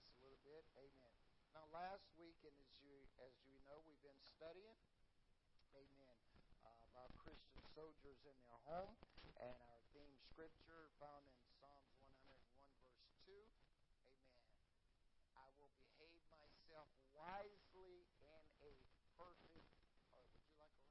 this a little bit. Amen. Now, last week, and as you as you know, we've been studying. Amen. Uh, about Christian soldiers in their home, and our theme scripture found in Psalms 101, verse two. Amen. I will behave myself wisely in a perfect. Or would you like a lesson?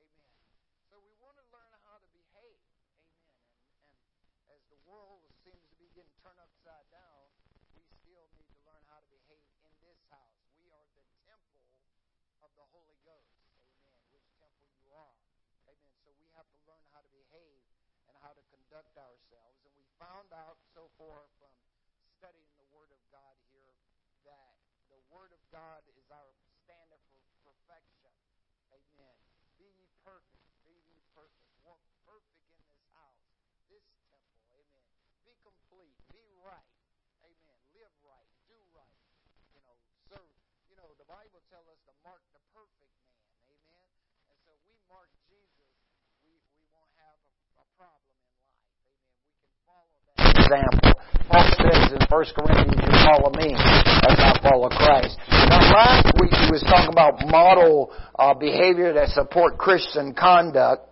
Amen. So we want to learn how to behave. Amen. And, and as the world seems to be getting turned upside down, we still need to learn how to behave in this house. We are the temple of the Holy Ghost. Amen. Which temple you are. Amen. So we have to learn how to behave and how to conduct ourselves. And we found out so far from studying the Word of God here that the Word of God is our standard for perfection. Amen. Be ye perfect. Be ye perfect. Walk perfect in this house, this temple. Amen. Be complete. Be right. Amen. Live right. Do right. You know, serve. You know, the Bible tells us to mark the perfect man. Amen. And so we mark Jesus, we, we won't have a, a problem in life. Amen. We can follow that example. Paul says in 1 Corinthians, you follow me as I follow Christ. Now last week we was talking about model uh, behavior that support Christian conduct.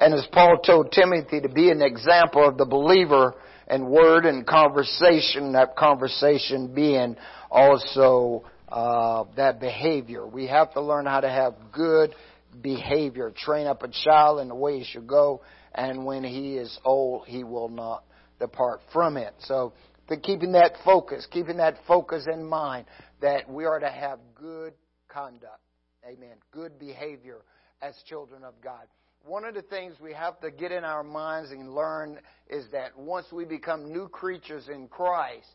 And as Paul told Timothy to be an example of the believer in word and conversation, that conversation being also uh, that behavior. We have to learn how to have good behavior. Train up a child in the way he should go, and when he is old, he will not depart from it. So, keeping that focus, keeping that focus in mind, that we are to have good conduct. Amen. Good behavior as children of God. One of the things we have to get in our minds and learn is that once we become new creatures in Christ,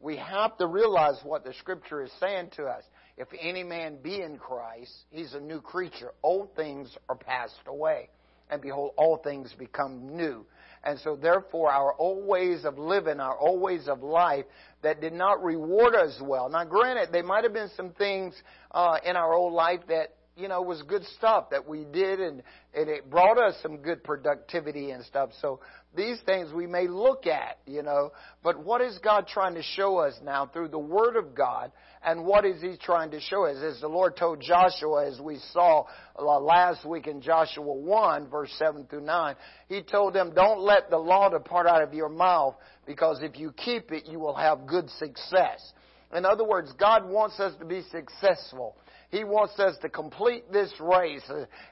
we have to realize what the Scripture is saying to us. If any man be in Christ, he's a new creature. Old things are passed away. And behold, all things become new. And so, therefore, our old ways of living, our old ways of life that did not reward us well. Now, granted, there might have been some things uh, in our old life that you know, was good stuff that we did and, and it brought us some good productivity and stuff. So these things we may look at, you know, but what is God trying to show us now through the Word of God and what is He trying to show us? As the Lord told Joshua, as we saw uh, last week in Joshua 1 verse 7 through 9, He told them, don't let the law depart out of your mouth because if you keep it, you will have good success. In other words, God wants us to be successful. He wants us to complete this race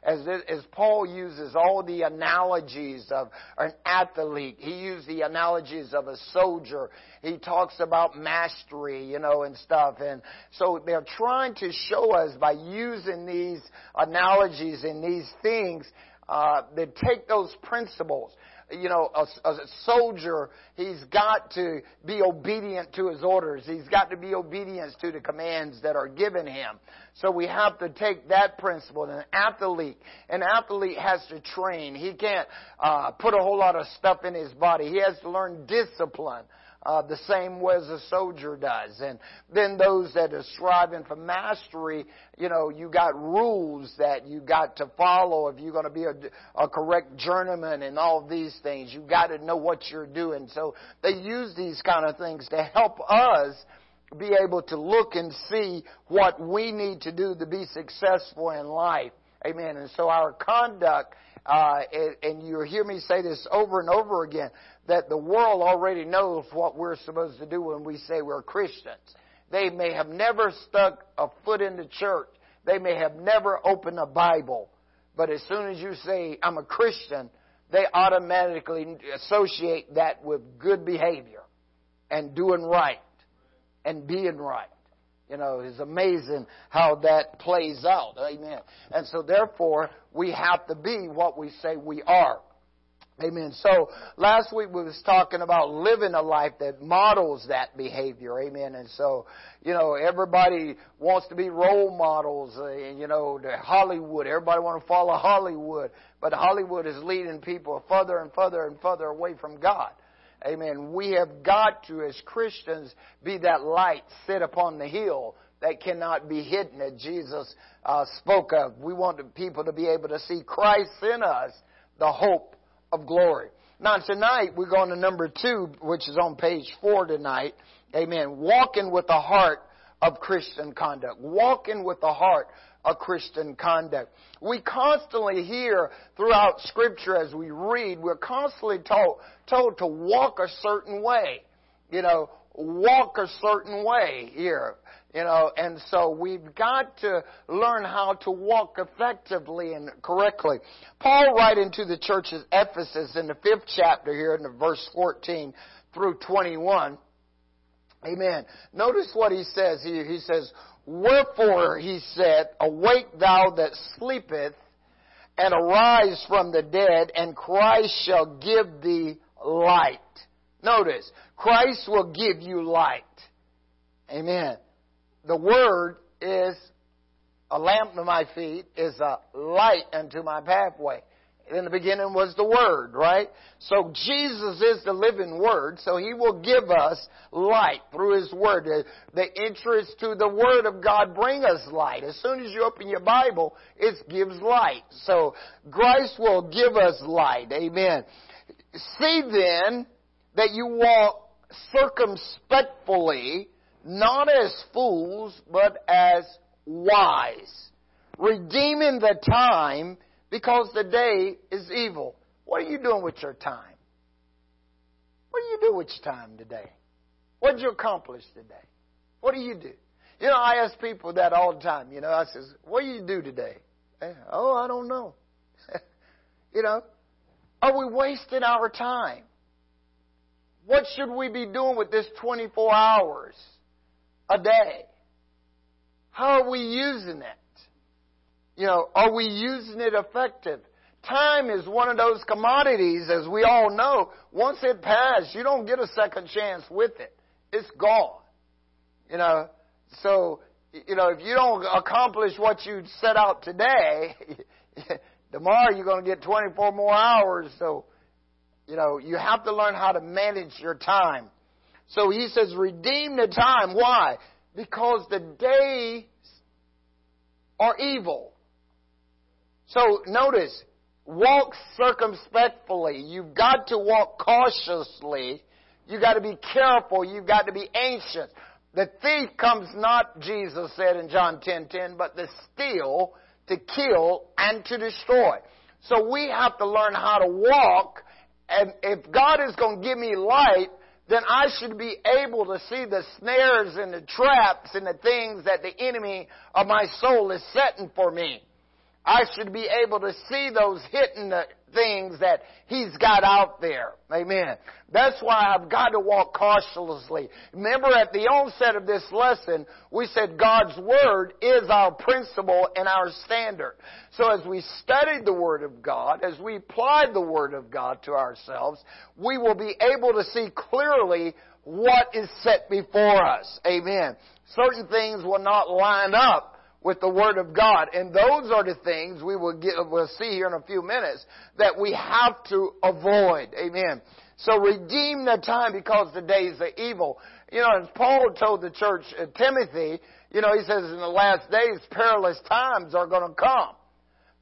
as, as Paul uses all the analogies of an athlete. He used the analogies of a soldier. He talks about mastery, you know, and stuff. And so they're trying to show us by using these analogies and these things uh, that take those principles you know, a, a soldier, he's got to be obedient to his orders. He's got to be obedient to the commands that are given him. So we have to take that principle. An athlete, an athlete has to train. He can't uh, put a whole lot of stuff in his body. He has to learn discipline uh, the same way as a soldier does. And then those that are striving for mastery, you know, you got rules that you got to follow if you're going to be a, a correct journeyman and all these things. You got to know what you're doing. So they use these kind of things to help us be able to look and see what we need to do to be successful in life. Amen. And so our conduct, uh, and, and you hear me say this over and over again, that the world already knows what we're supposed to do when we say we're Christians. They may have never stuck a foot in the church. They may have never opened a Bible. But as soon as you say, I'm a Christian, they automatically associate that with good behavior and doing right and being right. You know, it's amazing how that plays out. Amen. And so therefore, we have to be what we say we are. Amen. So last week we was talking about living a life that models that behavior. Amen. And so, you know, everybody wants to be role models. Uh, and, you know, Hollywood. Everybody want to follow Hollywood, but Hollywood is leading people further and further and further away from God. Amen. We have got to, as Christians, be that light set upon the hill that cannot be hidden that Jesus uh, spoke of. We want people to be able to see Christ in us, the hope of glory. Now tonight we're going to number two, which is on page four tonight. Amen. Walking with the heart of Christian conduct. Walking with the heart of Christian conduct. We constantly hear throughout scripture as we read, we're constantly told, told to walk a certain way. You know, walk a certain way here. You know, and so we've got to learn how to walk effectively and correctly. Paul writing to the church of Ephesus in the fifth chapter here in the verse 14 through 21. Amen. Notice what he says here. He says, Wherefore, he said, Awake thou that sleepeth, and arise from the dead, and Christ shall give thee light. Notice, Christ will give you light. Amen. The Word is a lamp to my feet, is a light unto my pathway. In the beginning was the Word, right? So Jesus is the living Word, so He will give us light through His Word. The interest to the Word of God bring us light. As soon as you open your Bible, it gives light. So Christ will give us light. Amen. See then that you walk circumspectly, not as fools, but as wise, redeeming the time because the day is evil. What are you doing with your time? What do you do with your time today? What did you accomplish today? What do you do? You know, I ask people that all the time. You know, I says, "What do you do today?" oh, I don't know. you know, are we wasting our time? What should we be doing with this 24 hours a day? How are we using it? You know, are we using it effective? Time is one of those commodities, as we all know. Once it passes, you don't get a second chance with it. It's gone. You know, so, you know, if you don't accomplish what you set out today, tomorrow you're going to get 24 more hours. So, you know, you have to learn how to manage your time. So he says, redeem the time. Why? Because the days are evil. So notice, walk circumspectly. You've got to walk cautiously. You've got to be careful. You've got to be anxious. The thief comes not, Jesus said in John 10, 10, but to steal, to kill, and to destroy. So we have to learn how to walk, and if God is going to give me light, then I should be able to see the snares and the traps and the things that the enemy of my soul is setting for me. I should be able to see those hidden things that He's got out there. Amen. That's why I've got to walk cautiously. Remember at the onset of this lesson, we said God's Word is our principle and our standard. So as we studied the Word of God, as we applied the Word of God to ourselves, we will be able to see clearly what is set before us. Amen. Certain things will not line up with the Word of God. And those are the things we will get, we'll see here in a few minutes that we have to avoid. Amen. So redeem the time because the days are evil. You know, as Paul told the church, Timothy, you know, he says in the last days, perilous times are going to come.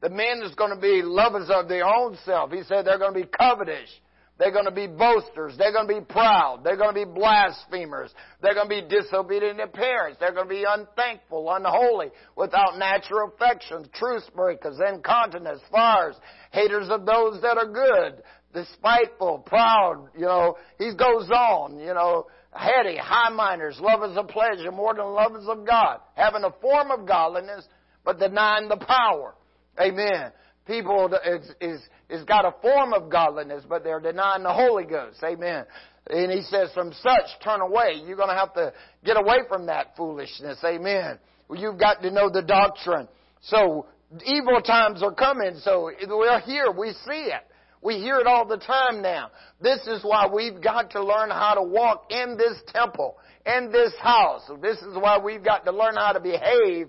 The men is going to be lovers of their own self. He said they're going to be covetous. They're going to be boasters. They're going to be proud. They're going to be blasphemers. They're going to be disobedient to parents. They're going to be unthankful, unholy, without natural affections, truce breakers, incontinents, fires, haters of those that are good, despiteful, proud, you know, he goes on, you know, heady, high-minders, lovers of pleasure more than lovers of God, having a form of godliness, but denying the power. Amen. People is, is, is got a form of godliness, but they're denying the Holy Ghost. Amen. And he says, from such turn away. You're going to have to get away from that foolishness. Amen. You've got to know the doctrine. So, evil times are coming. So, we're here. We see it. We hear it all the time now. This is why we've got to learn how to walk in this temple, in this house. This is why we've got to learn how to behave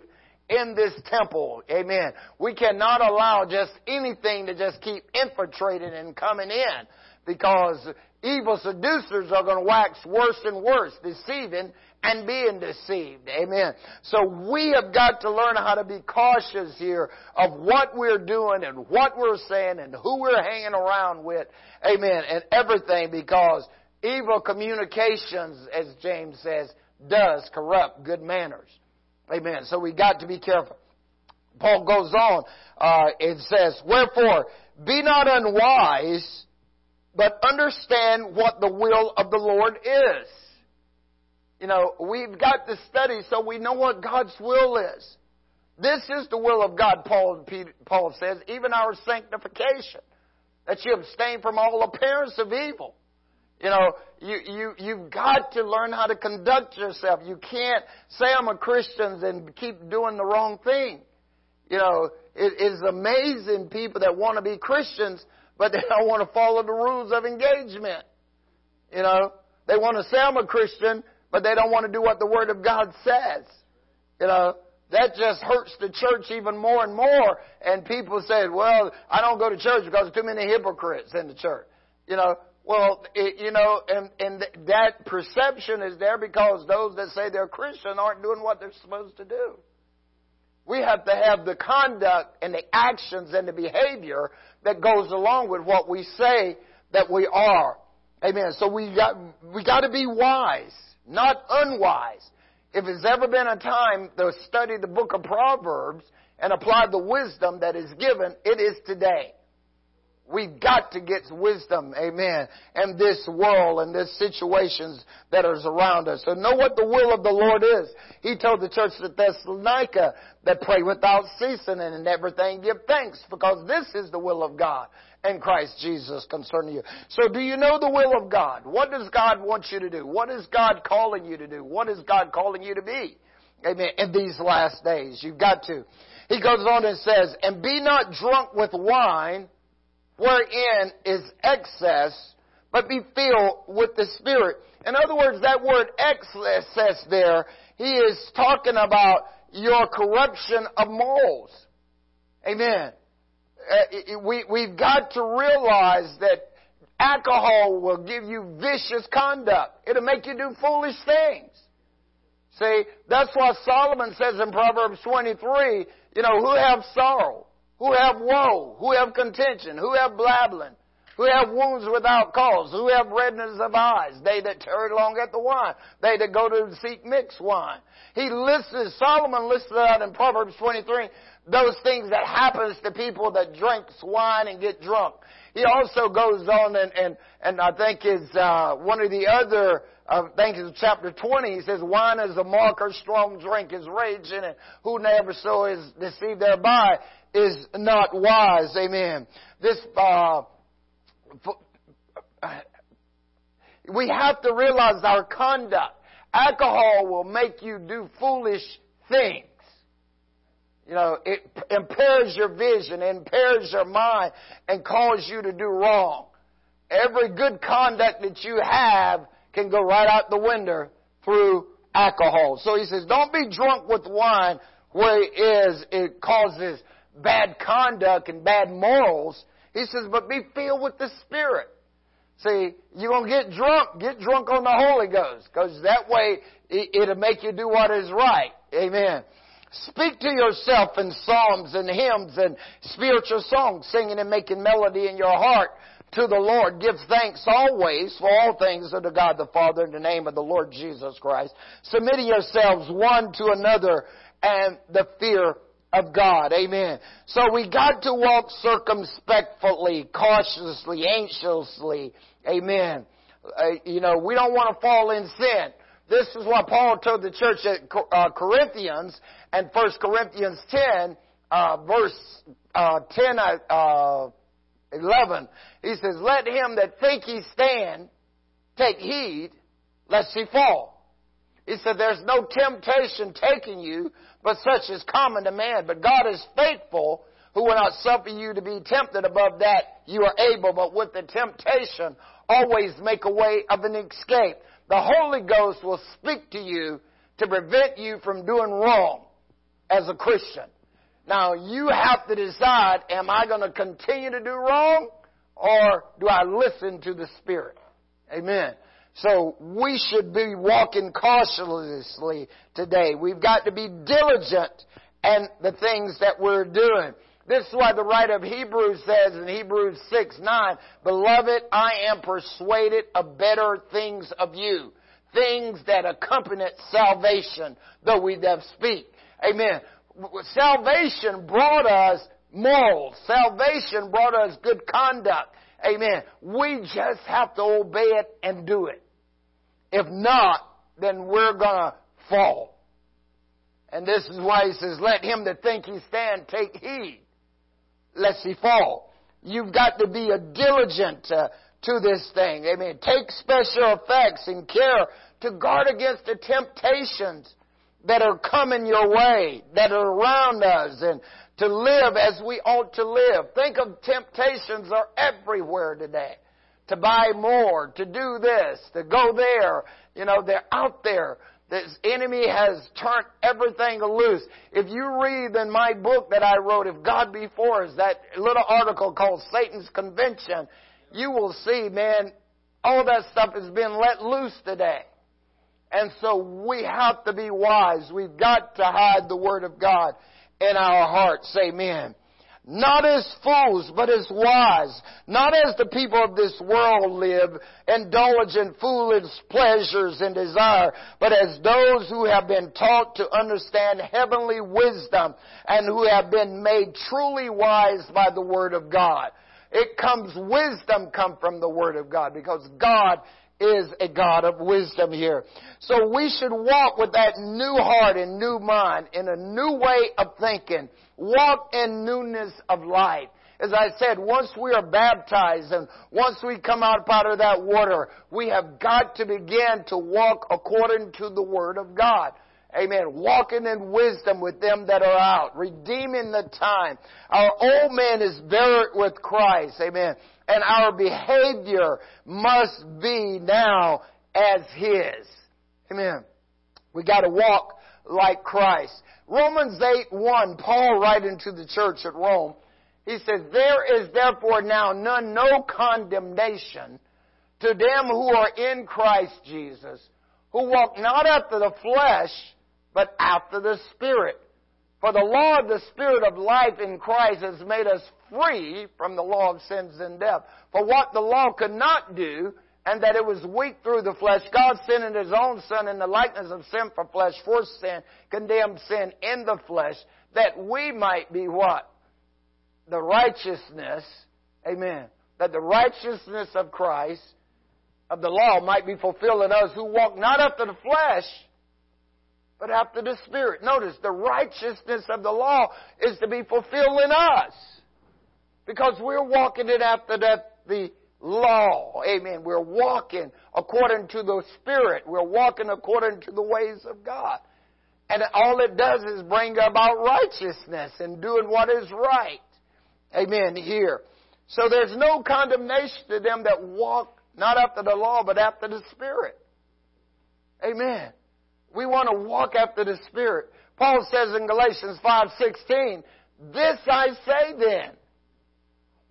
in this temple. Amen. We cannot allow just anything to just keep infiltrating and coming in because evil seducers are going to wax worse and worse, deceiving and being deceived. Amen. So we have got to learn how to be cautious here of what we're doing and what we're saying and who we're hanging around with. Amen. And everything because evil communications, as James says, does corrupt good manners. Amen. So we got to be careful. Paul goes on, uh, it says, Wherefore, be not unwise, but understand what the will of the Lord is. You know, we've got to study so we know what God's will is. This is the will of God, Paul, Paul says, even our sanctification. That you abstain from all appearance of evil. You know, you, you, you've got to learn how to conduct yourself. You can't say I'm a Christian and keep doing the wrong thing. You know, it is amazing people that want to be Christians, but they don't want to follow the rules of engagement. You know, they want to say I'm a Christian, but they don't want to do what the Word of God says. You know, that just hurts the church even more and more. And people say, well, I don't go to church because there's too many hypocrites in the church. You know, well, it, you know, and, and that perception is there because those that say they're Christian aren't doing what they're supposed to do. We have to have the conduct and the actions and the behavior that goes along with what we say that we are. Amen. So we got, we got to be wise, not unwise. If there's ever been a time to study the book of Proverbs and apply the wisdom that is given, it is today. We've got to get wisdom, amen, in this world and this situations that are around us. So know what the will of the Lord is. He told the church at Thessalonica that pray without ceasing and in everything give thanks because this is the will of God and Christ Jesus concerning you. So do you know the will of God? What does God want you to do? What is God calling you to do? What is God calling you to be? Amen. In these last days, you've got to. He goes on and says, and be not drunk with wine, wherein is excess, but be filled with the Spirit. In other words, that word excess there, he is talking about your corruption of morals. Amen. Uh, we, we've got to realize that alcohol will give you vicious conduct. It'll make you do foolish things. See, that's why Solomon says in Proverbs 23, you know, who have sorrow? Who have woe, who have contention, who have blabbling, who have wounds without cause, who have redness of eyes, they that tarry long at the wine, they that go to seek mixed wine. He listed, Solomon listed out in Proverbs 23, those things that happens to people that drinks wine and get drunk. He also goes on and, and, and I think is, uh, one of the other, I think it's chapter 20, he says, wine is a marker, strong drink is rage in it. Who never so is deceived thereby is not wise. Amen. This, uh, we have to realize our conduct. Alcohol will make you do foolish things. You know, it impairs your vision, impairs your mind, and causes you to do wrong. Every good conduct that you have can go right out the window through alcohol. So he says, don't be drunk with wine where it is, it causes bad conduct and bad morals. He says, but be filled with the Spirit. See, you're going to get drunk. Get drunk on the Holy Ghost. Because that way, it'll make you do what is right. Amen. Speak to yourself in psalms and hymns and spiritual songs, singing and making melody in your heart to the Lord. Give thanks always for all things unto God the Father in the name of the Lord Jesus Christ. Submitting yourselves one to another and the fear of God. Amen. So we got to walk circumspectly, cautiously, anxiously. Amen. Uh, you know, we don't want to fall in sin. This is what Paul told the church at uh, Corinthians and 1 Corinthians 10, uh, verse uh, 10, uh, 11. He says, Let him that think he stand take heed lest he fall. He said, There's no temptation taking you, but such is common to man. But God is faithful, who will not suffer you to be tempted above that you are able, but with the temptation, always make a way of an escape. The Holy Ghost will speak to you to prevent you from doing wrong as a Christian. Now, you have to decide, am I going to continue to do wrong? or do I listen to the Spirit? Amen. So we should be walking cautiously today. We've got to be diligent in the things that we're doing. This is why the writer of Hebrews says in Hebrews 6, 9, Beloved, I am persuaded of better things of you. Things that accompany salvation, though we deaf speak. Amen. Salvation brought us morals. Salvation brought us good conduct. Amen. We just have to obey it and do it. If not, then we're gonna fall. And this is why he says, let him that think he stand take heed, lest he fall. You've got to be a diligent uh, to this thing. Amen. Take special effects and care to guard against the temptations that are coming your way, that are around us, and to live as we ought to live. Think of temptations are everywhere today. To buy more, to do this, to go there. You know, they're out there. This enemy has turned everything loose. If you read in my book that I wrote, If God Be For Us, that little article called Satan's Convention, you will see, man, all that stuff has been let loose today. And so we have to be wise. We've got to hide the Word of God in our hearts. Amen. Not as fools, but as wise. Not as the people of this world live, indulge in foolish pleasures and desire, but as those who have been taught to understand heavenly wisdom and who have been made truly wise by the Word of God. It comes, wisdom come from the Word of God because God is a God of wisdom here. So we should walk with that new heart and new mind in a new way of thinking. Walk in newness of life. As I said, once we are baptized and once we come out out of that water, we have got to begin to walk according to the Word of God. Amen. Walking in wisdom with them that are out. Redeeming the time. Our old man is buried with Christ. Amen and our behavior must be now as His. Amen. We gotta walk like Christ. Romans 8, 1, Paul writing to the church at Rome, he says, There is therefore now none, no condemnation to them who are in Christ Jesus, who walk not after the flesh, but after the Spirit. For the law of the Spirit of life in Christ has made us free from the law of sins and death. For what the law could not do, and that it was weak through the flesh, God sending His own Son in the likeness of sin for flesh, for sin, condemned sin in the flesh, that we might be what? The righteousness, amen, that the righteousness of Christ, of the law, might be fulfilled in us who walk not after the flesh, but after the Spirit. Notice, the righteousness of the law is to be fulfilled in us. Because we're walking it after that, the law. Amen. We're walking according to the Spirit. We're walking according to the ways of God. And all it does is bring about righteousness and doing what is right. Amen. Here. So there's no condemnation to them that walk not after the law, but after the Spirit. Amen. We want to walk after the Spirit. Paul says in Galatians 5:16, "This I say then,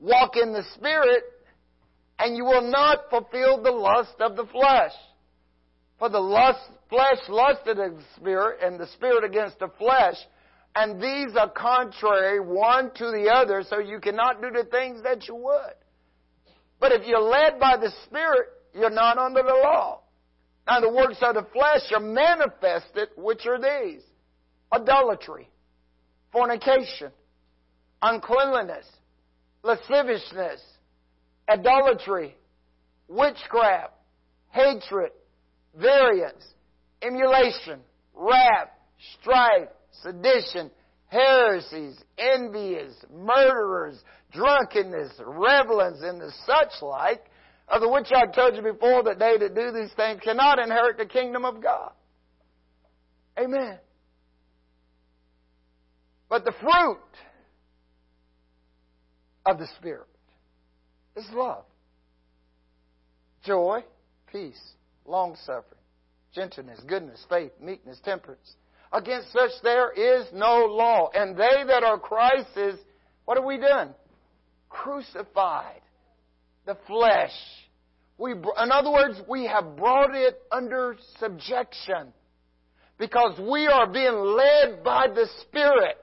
walk in the Spirit, and you will not fulfill the lust of the flesh. For the lust, flesh lusted against the Spirit, and the Spirit against the flesh, and these are contrary one to the other, so you cannot do the things that you would. But if you're led by the Spirit, you're not under the law. Now the works of the flesh are manifested, which are these. Adultery, fornication, uncleanliness, lasciviousness, idolatry, witchcraft, hatred, variance, emulation, wrath, strife, sedition, heresies, envious, murderers, drunkenness, revelings, and the such like, of the which I told you before that they that do these things cannot inherit the kingdom of God. Amen. But the fruit of the Spirit is love, joy, peace, long suffering, gentleness, goodness, faith, meekness, temperance. Against such there is no law. And they that are Christ's, what have we done? Crucified. The flesh. We, in other words, we have brought it under subjection because we are being led by the Spirit.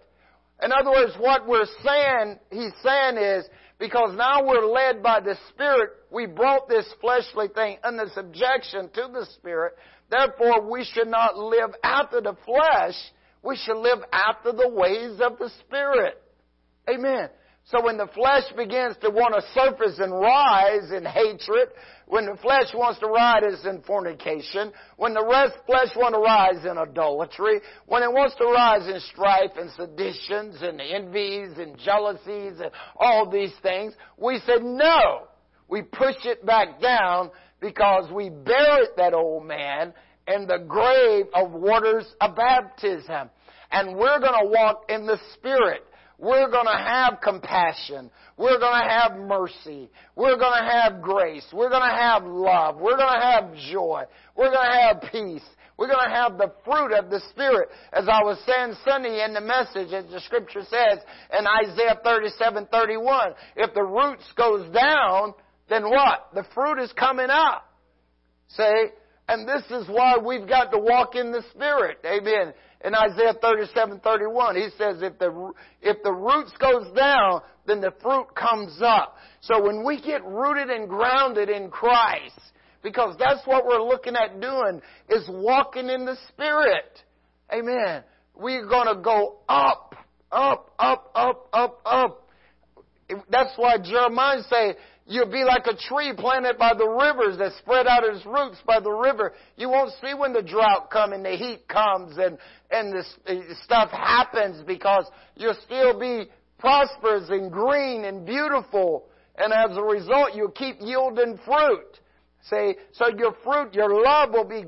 In other words, what we're saying, he's saying is, because now we're led by the Spirit, we brought this fleshly thing under subjection to the Spirit. Therefore, we should not live after the flesh. We should live after the ways of the Spirit. Amen. So when the flesh begins to want to surface and rise in hatred, when the flesh wants to rise in fornication, when the rest flesh wants to rise in adultery, when it wants to rise in strife and seditions and envies and jealousies and all these things, we said no. We push it back down because we buried that old man in the grave of waters of baptism. And we're going to walk in the Spirit. We're going to have compassion. We're going to have mercy. We're going to have grace. We're going to have love. We're going to have joy. We're going to have peace. We're going to have the fruit of the Spirit. As I was saying Sunday in the message, as the scripture says in Isaiah 37, 31, if the roots goes down, then what? The fruit is coming up. See? And this is why we've got to walk in the Spirit. Amen in Isaiah 37, 31. He says, if the, if the roots goes down, then the fruit comes up. So when we get rooted and grounded in Christ, because that's what we're looking at doing, is walking in the Spirit. Amen. We're gonna go up, up, up, up, up, up. That's why Jeremiah say, You'll be like a tree planted by the rivers that spread out its roots by the river. You won't see when the drought comes and the heat comes and, and this uh, stuff happens because you'll still be prosperous and green and beautiful. And as a result, you'll keep yielding fruit. See, so your fruit, your love will be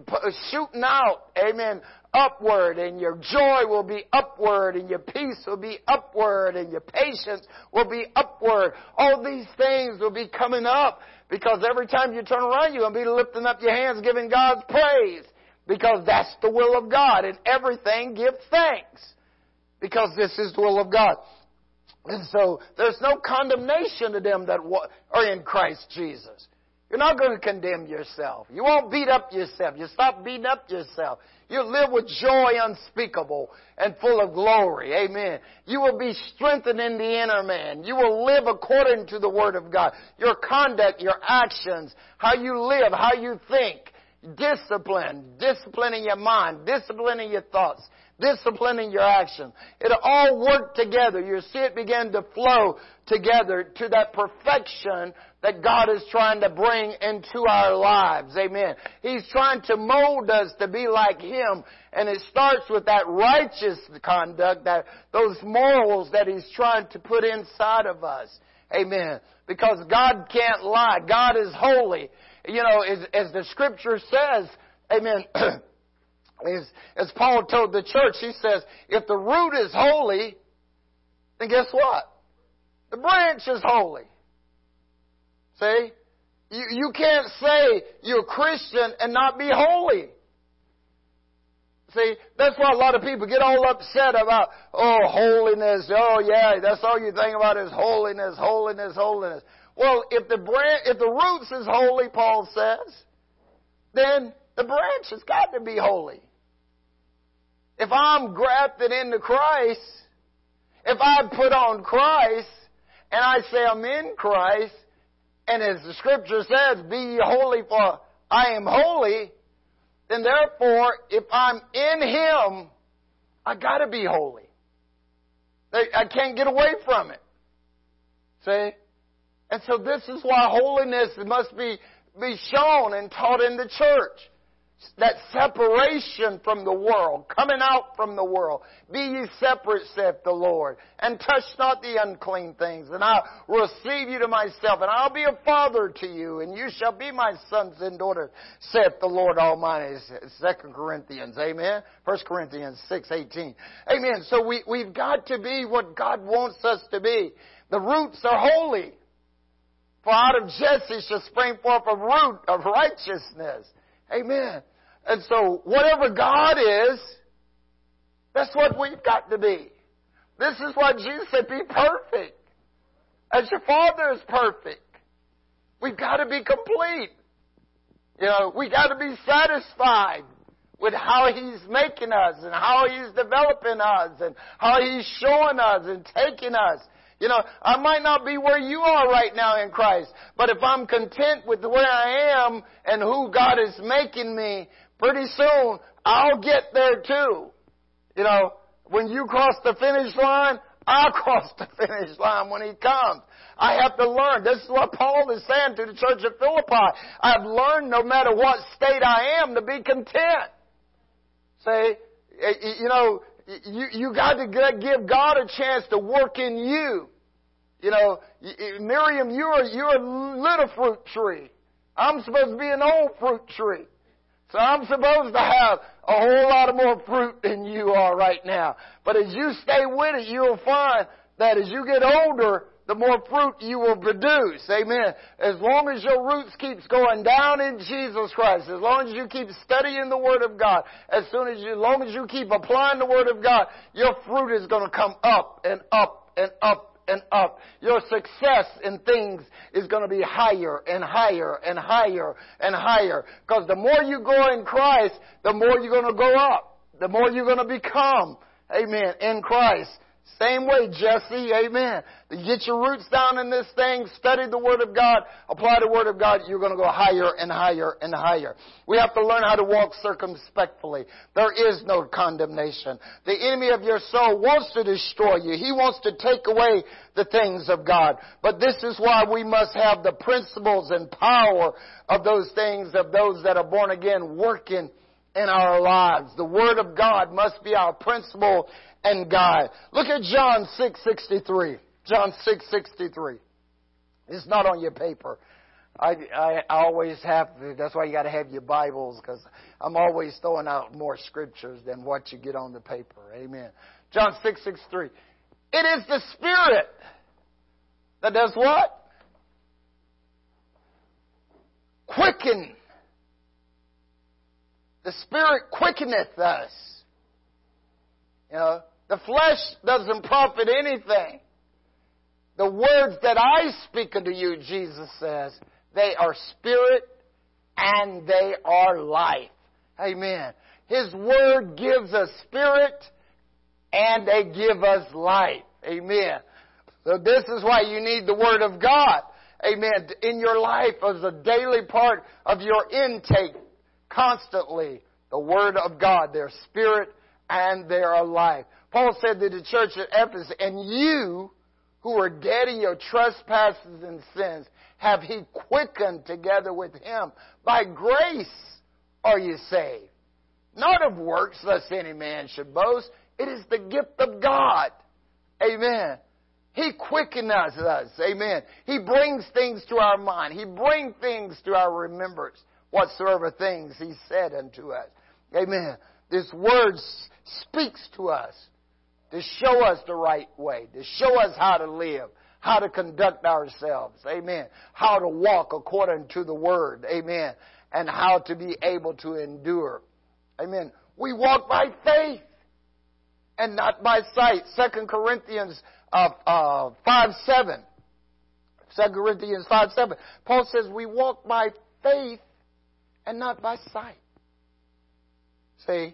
shooting out. Amen upward and your joy will be upward and your peace will be upward and your patience will be upward. All these things will be coming up because every time you turn around you're going to be lifting up your hands giving God's praise because that's the will of God and everything give thanks because this is the will of God. And so there's no condemnation to them that are in Christ Jesus. You're not going to condemn yourself. You won't beat up yourself. You stop beating up yourself. You live with joy unspeakable and full of glory. Amen. You will be strengthened in the inner man. You will live according to the Word of God. Your conduct, your actions, how you live, how you think, discipline, disciplining your mind, disciplining your thoughts, disciplining your action. It'll all work together. You'll see it begin to flow together to that perfection that God is trying to bring into our lives. Amen. He's trying to mold us to be like Him. And it starts with that righteous conduct, that, those morals that He's trying to put inside of us. Amen. Because God can't lie. God is holy. You know, as, as the scripture says, amen, as, as Paul told the church, he says, if the root is holy, then guess what? The branch is holy. See? You, you can't say you're a Christian and not be holy. See, that's why a lot of people get all upset about, oh, holiness. Oh, yeah, that's all you think about is holiness, holiness, holiness. Well, if the branch, if the roots is holy, Paul says, then the branch has got to be holy. If I'm grafted into Christ, if I put on Christ, and I say I'm in Christ, and as the scripture says, be ye holy for I am holy, then therefore, if I'm in Him, I gotta be holy. I can't get away from it. See? And so this is why holiness must be, be shown and taught in the church that separation from the world, coming out from the world. Be ye separate, saith the Lord, and touch not the unclean things, and I'll receive you to myself, and I'll be a father to you, and you shall be my sons and daughters, saith the Lord Almighty. Second Corinthians, amen? First Corinthians six eighteen, amen. So we, we've got to be what God wants us to be. The roots are holy. For out of Jesse shall spring forth a root of righteousness. Amen. And so, whatever God is, that's what we've got to be. This is why Jesus said, be perfect. As your Father is perfect. We've got to be complete. You know, we got to be satisfied with how He's making us and how He's developing us and how He's showing us and taking us. You know, I might not be where you are right now in Christ, but if I'm content with where I am and who God is making me, pretty soon I'll get there too. You know, when you cross the finish line, I'll cross the finish line when He comes. I have to learn. This is what Paul is saying to the church of Philippi. I've learned no matter what state I am to be content. Say, you know, you, you got to give God a chance to work in you. You know, Miriam, you're, you're a little fruit tree. I'm supposed to be an old fruit tree. So I'm supposed to have a whole lot of more fruit than you are right now. But as you stay with it, you'll find that as you get older, the more fruit you will produce. Amen. As long as your roots keeps going down in Jesus Christ, as long as you keep studying the Word of God, as soon as you, as long as you keep applying the Word of God, your fruit is going to come up and up and up and up. Your success in things is going to be higher and higher and higher and higher. Because the more you grow in Christ, the more you're going to go up. The more you're going to become. Amen. In Christ. Same way, Jesse, amen. Get your roots down in this thing, study the Word of God, apply the Word of God, you're going to go higher and higher and higher. We have to learn how to walk circumspectly. There is no condemnation. The enemy of your soul wants to destroy you. He wants to take away the things of God. But this is why we must have the principles and power of those things, of those that are born again, working in our lives. The Word of God must be our principle and guide. Look at John 6:63. John 6:63. It's not on your paper. I, I always have to, that's why you got to have your Bibles because I'm always throwing out more scriptures than what you get on the paper. Amen. John 6:63. It is the Spirit that does what? Quicken. The Spirit quickeneth us. You know, the flesh doesn't profit anything. The words that I speak unto you, Jesus says, they are spirit and they are life. Amen. His word gives us spirit and they give us life. Amen. So this is why you need the word of God. Amen. In your life as a daily part of your intake constantly. The word of God, their spirit and their life. Paul said to the church at Ephesus, and you who are dead in your trespasses and sins, have he quickened together with him. By grace are you saved. Not of works, lest any man should boast. It is the gift of God. Amen. He quickens us. Amen. He brings things to our mind. He brings things to our remembrance, whatsoever things He said unto us. Amen. This word speaks to us to show us the right way, to show us how to live, how to conduct ourselves. Amen. How to walk according to the Word. Amen. And how to be able to endure. Amen. We walk by faith and not by sight. Second Corinthians uh, uh, 5 7. 2 Corinthians 5 7. Paul says we walk by faith and not by sight. See?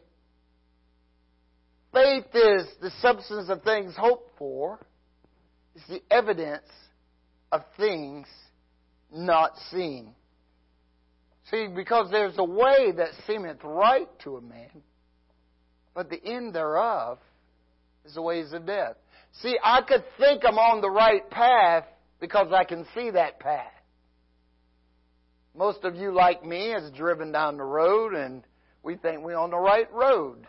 Faith is the substance of things hoped for. It's the evidence of things not seen. See, because there's a way that seemeth right to a man, but the end thereof is the ways of death. See, I could think I'm on the right path because I can see that path. Most of you, like me, has driven down the road and we think we're on the right road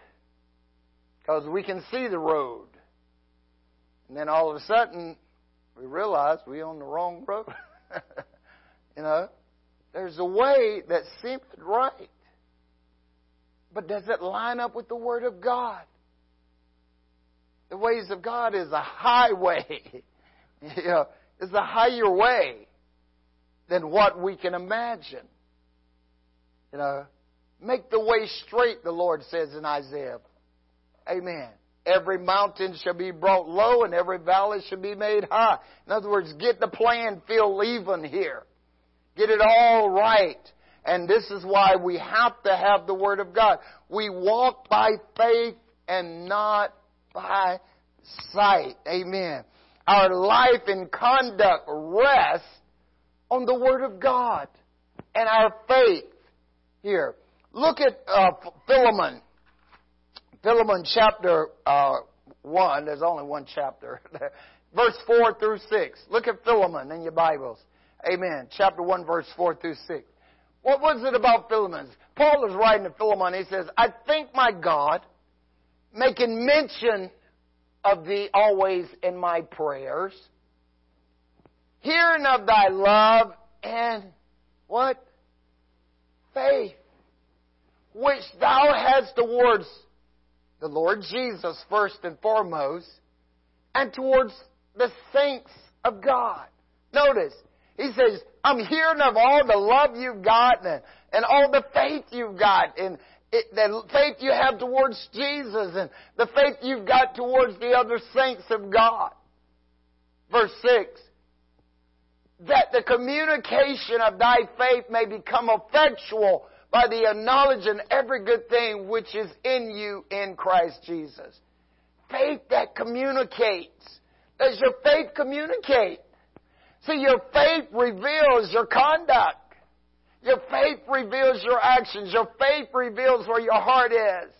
because we can see the road. And then all of a sudden, we realize we're on the wrong road. you know, there's a way that seems right. But does it line up with the Word of God? The ways of God is a highway. you know, is a higher way than what we can imagine. You know, make the way straight, the Lord says in Isaiah Amen. Every mountain shall be brought low and every valley shall be made high. In other words, get the plan feel even here. get it all right. And this is why we have to have the Word of God. We walk by faith and not by sight. Amen. Our life and conduct rests on the Word of God and our faith here. Look at uh, Philemon. Philemon chapter uh, 1. There's only one chapter. verse 4 through 6. Look at Philemon in your Bibles. Amen. Chapter 1, verse 4 through 6. What was it about Philemon? Paul is writing to Philemon. He says, I thank my God, making mention of thee always in my prayers, hearing of thy love and what? Faith, which thou hast towards the Lord Jesus first and foremost, and towards the saints of God. Notice, he says, I'm hearing of all the love you've got and, and all the faith you've got and it, the faith you have towards Jesus and the faith you've got towards the other saints of God. Verse 6. That the communication of thy faith may become effectual by the knowledge and every good thing which is in you in Christ Jesus. Faith that communicates. Does your faith communicate? See, your faith reveals your conduct. Your faith reveals your actions. Your faith reveals where your heart is.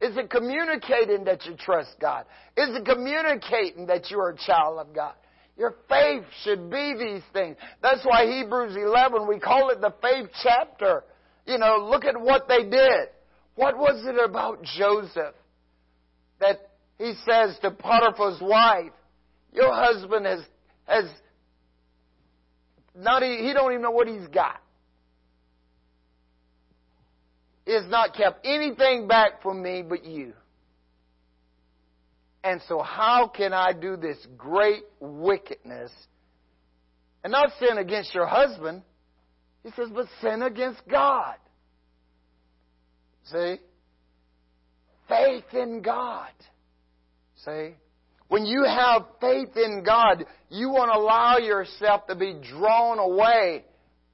Is it communicating that you trust God? Is it communicating that you are a child of God? Your faith should be these things. That's why Hebrews 11, we call it the faith chapter. You know, look at what they did. What was it about Joseph that he says to Potiphar's wife, your husband has, has not, he don't even know what he's got. He has not kept anything back from me but you. And so how can I do this great wickedness and not sin against your husband? He says, but sin against God. See? Faith in God. See? When you have faith in God, you won't allow yourself to be drawn away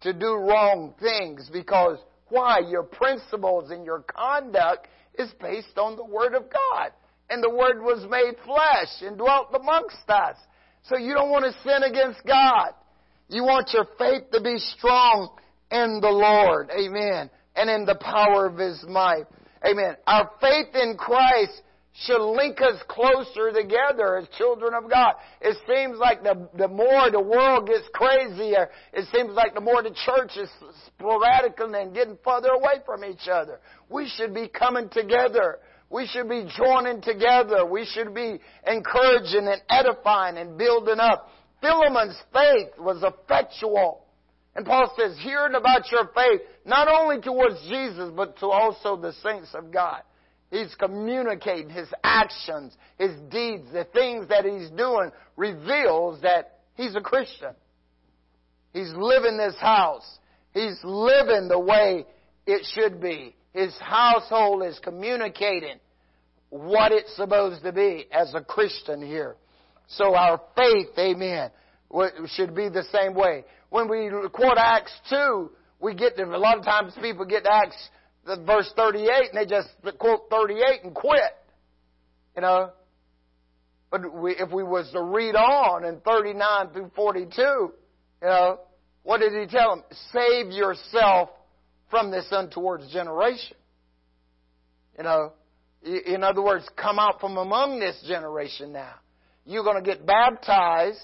to do wrong things because why? Your principles and your conduct is based on the Word of God. And the Word was made flesh and dwelt amongst us. So you don't want to sin against God. You want your faith to be strong in the Lord. Amen. And in the power of His might. Amen. Our faith in Christ should link us closer together as children of God. It seems like the, the more the world gets crazier, it seems like the more the church is sporadic and getting further away from each other. We should be coming together. We should be joining together. We should be encouraging and edifying and building up. Philemon's faith was effectual. And Paul says, hearing about your faith, not only towards Jesus, but to also the saints of God. He's communicating his actions, his deeds, the things that he's doing reveals that he's a Christian. He's living this house. He's living the way it should be. His household is communicating what it's supposed to be as a Christian here. So our faith, amen, should be the same way. When we quote Acts 2, we get to, a lot of times people get to Acts verse 38 and they just quote 38 and quit. You know? But we, if we was to read on in 39 through 42, you know, what did he tell them? Save yourself from this untoward generation. You know, in other words, come out from among this generation now. You're going to get baptized.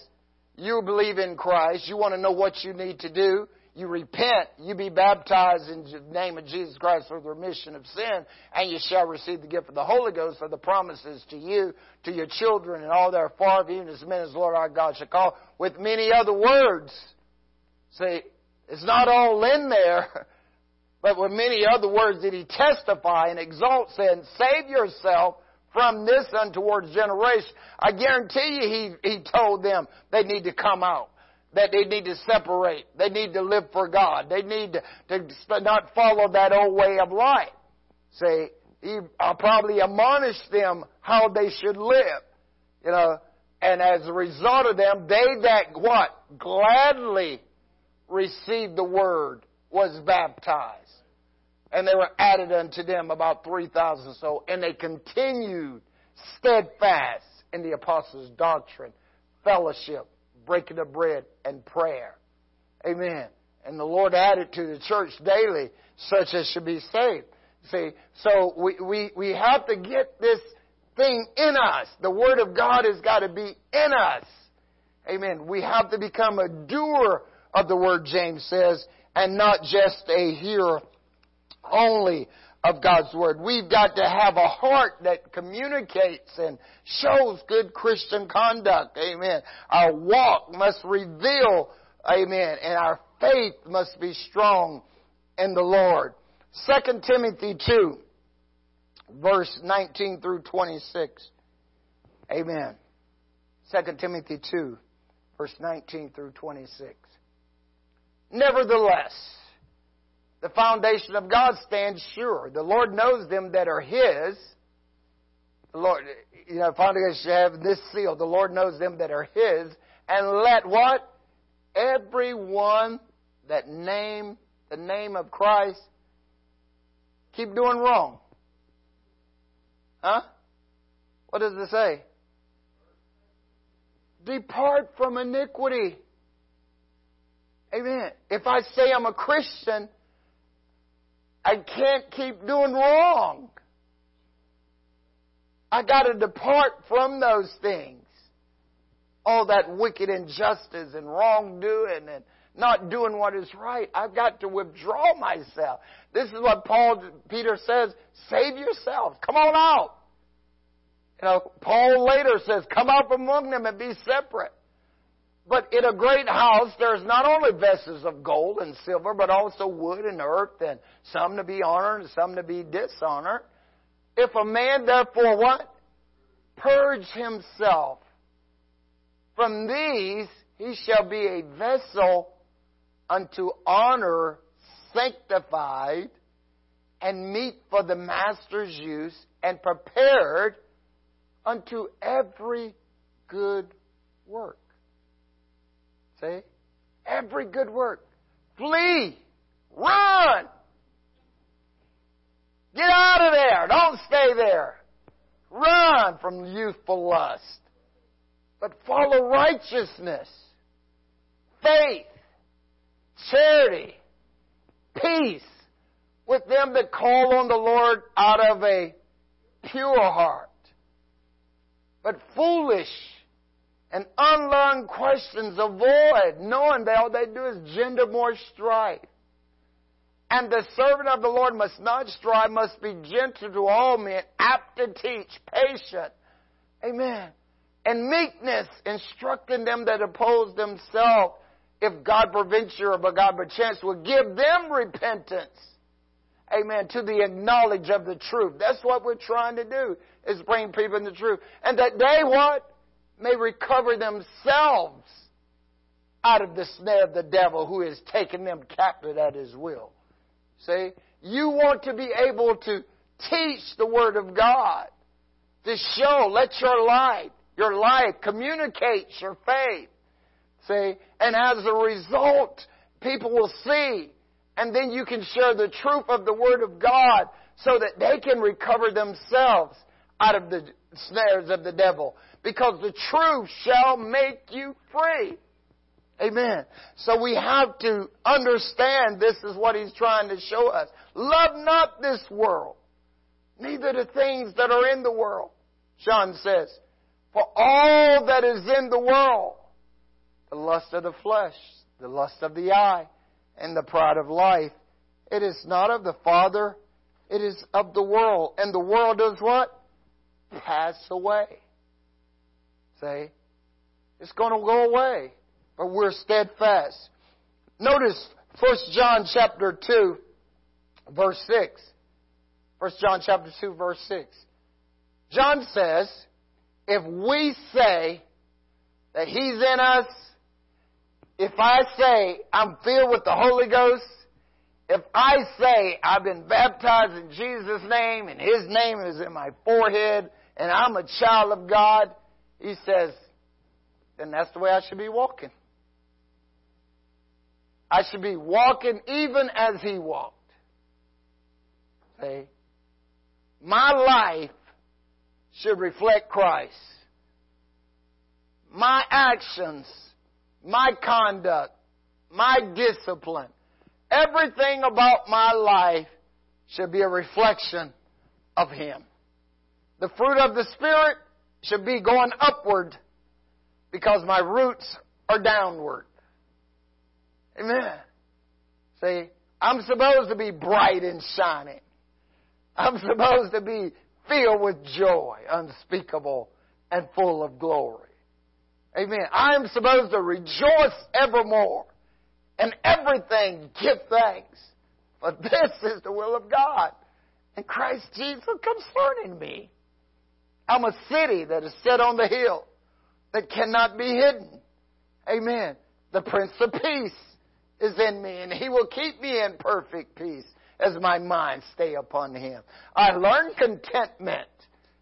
You believe in Christ. You want to know what you need to do you repent, you be baptized in the name of Jesus Christ for the remission of sin, and you shall receive the gift of the Holy Ghost for the promises to you, to your children, and all are far and as many as Lord our God shall call, with many other words. See, it's not all in there, but with many other words did he testify and exalt, saying, Save yourself from this untoward generation. I guarantee you he, he told them they need to come out that they need to separate. They need to live for God. They need to, to not follow that old way of life. Say, he uh, probably admonished them how they should live. You know, and as a result of them, they that what? Gladly received the word was baptized. And they were added unto them about 3,000 so. And they continued steadfast in the apostles' doctrine, fellowship, breaking of bread, and prayer. Amen. And the Lord added to the church daily such as should be saved. See, so we, we, we have to get this thing in us. The Word of God has got to be in us. Amen. We have to become a doer of the Word, James says, and not just a hearer only of God's Word. We've got to have a heart that communicates and shows good Christian conduct. Amen. Our walk must reveal, amen, and our faith must be strong in the Lord. 2 Timothy 2, verse 19 through 26. Amen. 2 Timothy 2, verse 19 through 26. Nevertheless, the foundation of God stands sure. The Lord knows them that are His. The Lord, you know, foundation should have this seal. The Lord knows them that are His. And let what? Everyone that name the name of Christ keep doing wrong. Huh? What does it say? Depart from iniquity. Amen. If I say I'm a Christian, I can't keep doing wrong. I got to depart from those things. All that wicked injustice and wrongdoing and not doing what is right. I've got to withdraw myself. This is what Paul, Peter says, save yourselves. Come on out. You know, Paul later says, come out from among them and be separate. But in a great house, there's not only vessels of gold and silver, but also wood and earth, and some to be honored and some to be dishonored. If a man therefore what? Purge himself from these, he shall be a vessel unto honor, sanctified, and meet for the master's use, and prepared unto every good work. See? Every good work. Flee! Run! Get out of there! Don't stay there! Run from youthful lust. But follow righteousness, faith, charity, peace with them that call on the Lord out of a pure heart. But foolish and unlearned questions avoid, knowing that all they do is gender more strife. And the servant of the Lord must not strive, must be gentle to all men, apt to teach, patient. Amen. And meekness, instructing them that oppose themselves if God prevents you or by God chance, will give them repentance. Amen. To the knowledge of the truth. That's what we're trying to do, is bring people in the truth. And that they what? May recover themselves out of the snare of the devil who has taken them captive at his will. See? You want to be able to teach the Word of God. To show, let your light, your life communicate your faith. See? And as a result, people will see. And then you can share the truth of the Word of God so that they can recover themselves out of the snares of the devil. Because the truth shall make you free. Amen. So we have to understand this is what he's trying to show us. Love not this world, neither the things that are in the world. John says, for all that is in the world, the lust of the flesh, the lust of the eye, and the pride of life. It is not of the Father, it is of the world. And the world does what? Pass away. Say, it's going to go away, but we're steadfast. Notice 1 John chapter 2, verse 6. 1 John chapter 2, verse 6. John says, if we say that He's in us if I say I'm filled with the Holy Ghost, if I say I've been baptized in Jesus' name and His name is in my forehead and I'm a child of God, He says, then that's the way I should be walking. I should be walking even as he walked. See? My life should reflect Christ. My actions, my conduct, my discipline, everything about my life should be a reflection of Him. The fruit of the Spirit should be going upward because my roots are downward. Amen. See, I'm supposed to be bright and shining. I'm supposed to be filled with joy, unspeakable and full of glory. Amen. I'm supposed to rejoice evermore and everything give thanks. For this is the will of God and Christ Jesus concerning me. I'm a city that is set on the hill that cannot be hidden. Amen. The Prince of Peace is in me and He will keep me in perfect peace as my mind stay upon Him. I learn contentment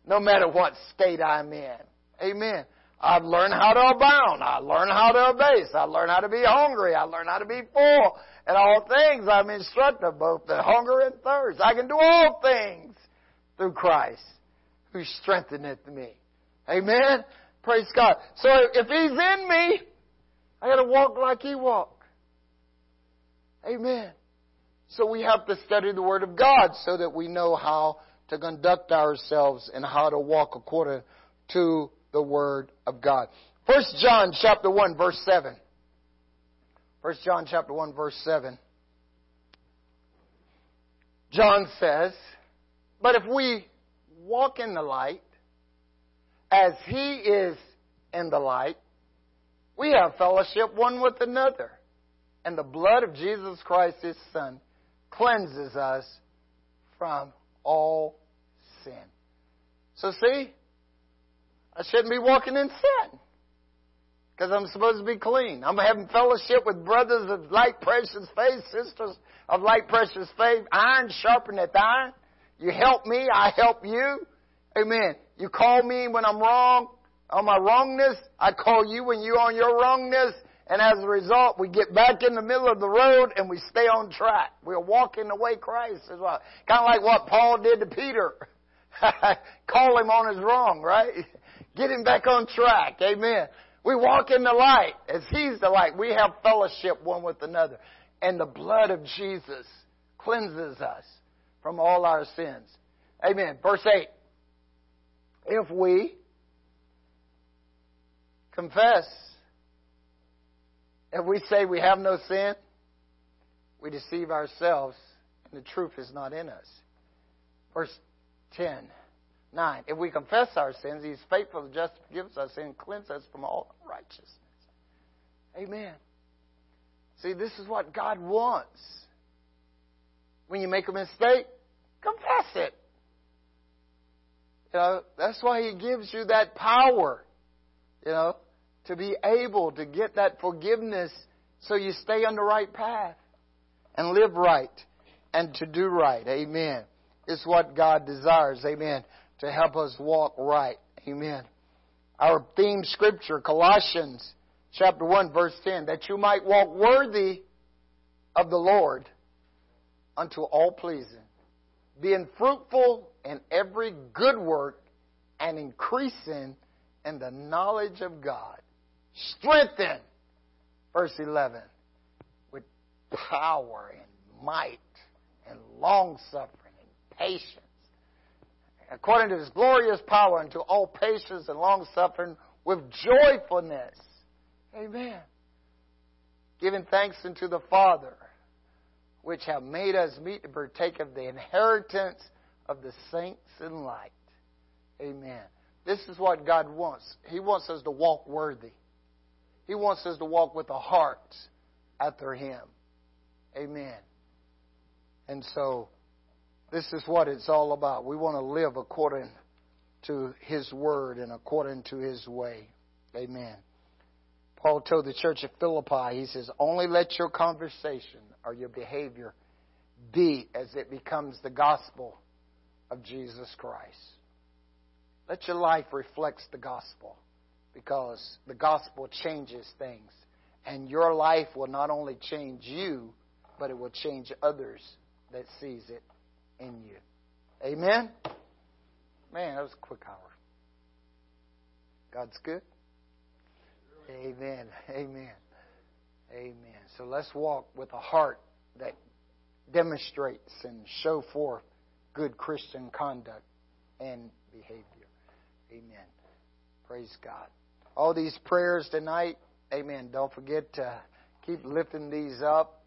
no matter what state I'm in. Amen. I've learned how to abound. I learn how to abase. I learn how to be hungry. I learn how to be full. And all things I'm instructed both the hunger and thirst. I can do all things through Christ who strengtheneth me. Amen. Praise God. So if He's in me, I gotta walk like He walked. Amen. So we have to study the Word of God so that we know how to conduct ourselves and how to walk according to the Word of God. First John chapter 1 verse 7. First John chapter 1 verse 7. John says, But if we walk in the light, as He is in the light, we have fellowship one with another. And the blood of Jesus Christ, His Son, cleanses us from all sin. So see, I shouldn't be walking in sin. Because I'm supposed to be clean. I'm having fellowship with brothers of like precious faith, sisters of like precious faith. Iron sharpeneth iron. You help me, I help you. Amen. You call me when I'm wrong, on my wrongness. I call you when you're on your wrongness. And as a result, we get back in the middle of the road and we stay on track. We're walking the way Christ is well. Kind of like what Paul did to Peter. Call him on his wrong, right? Get him back on track. Amen. We walk in the light as he's the light. We have fellowship one with another. And the blood of Jesus cleanses us from all our sins. Amen. Verse 8. If we confess if we say we have no sin, we deceive ourselves, and the truth is not in us. Verse 10, 9. If we confess our sins, He is faithful and just to forgive us and cleanse us from all righteousness. Amen. See, this is what God wants. When you make a mistake, confess it. You know, that's why He gives you that power. You know, to be able to get that forgiveness so you stay on the right path and live right and to do right. Amen. It's what God desires. Amen. To help us walk right. Amen. Our theme scripture, Colossians chapter 1 verse 10, that you might walk worthy of the Lord unto all pleasing, being fruitful in every good work and increasing in the knowledge of God strengthened, verse 11, with power and might and long suffering and patience. According to his glorious power, unto all patience and long suffering with joyfulness. Amen. Giving thanks unto the Father, which have made us meet to partake of the inheritance of the saints in light. Amen. This is what God wants. He wants us to walk worthy. He wants us to walk with a heart after Him. Amen. And so, this is what it's all about. We want to live according to His Word and according to His way. Amen. Paul told the church at Philippi, he says, only let your conversation or your behavior be as it becomes the gospel of Jesus Christ. Let your life reflect the gospel because the gospel changes things And your life will not only change you, but it will change others that sees it in you. Amen? Man, that was a quick hour. God's good. Amen. Amen. Amen. So let's walk with a heart that demonstrates and show forth good Christian conduct and behavior. Amen. Praise God. All these prayers tonight, amen. Don't forget to keep lifting these up.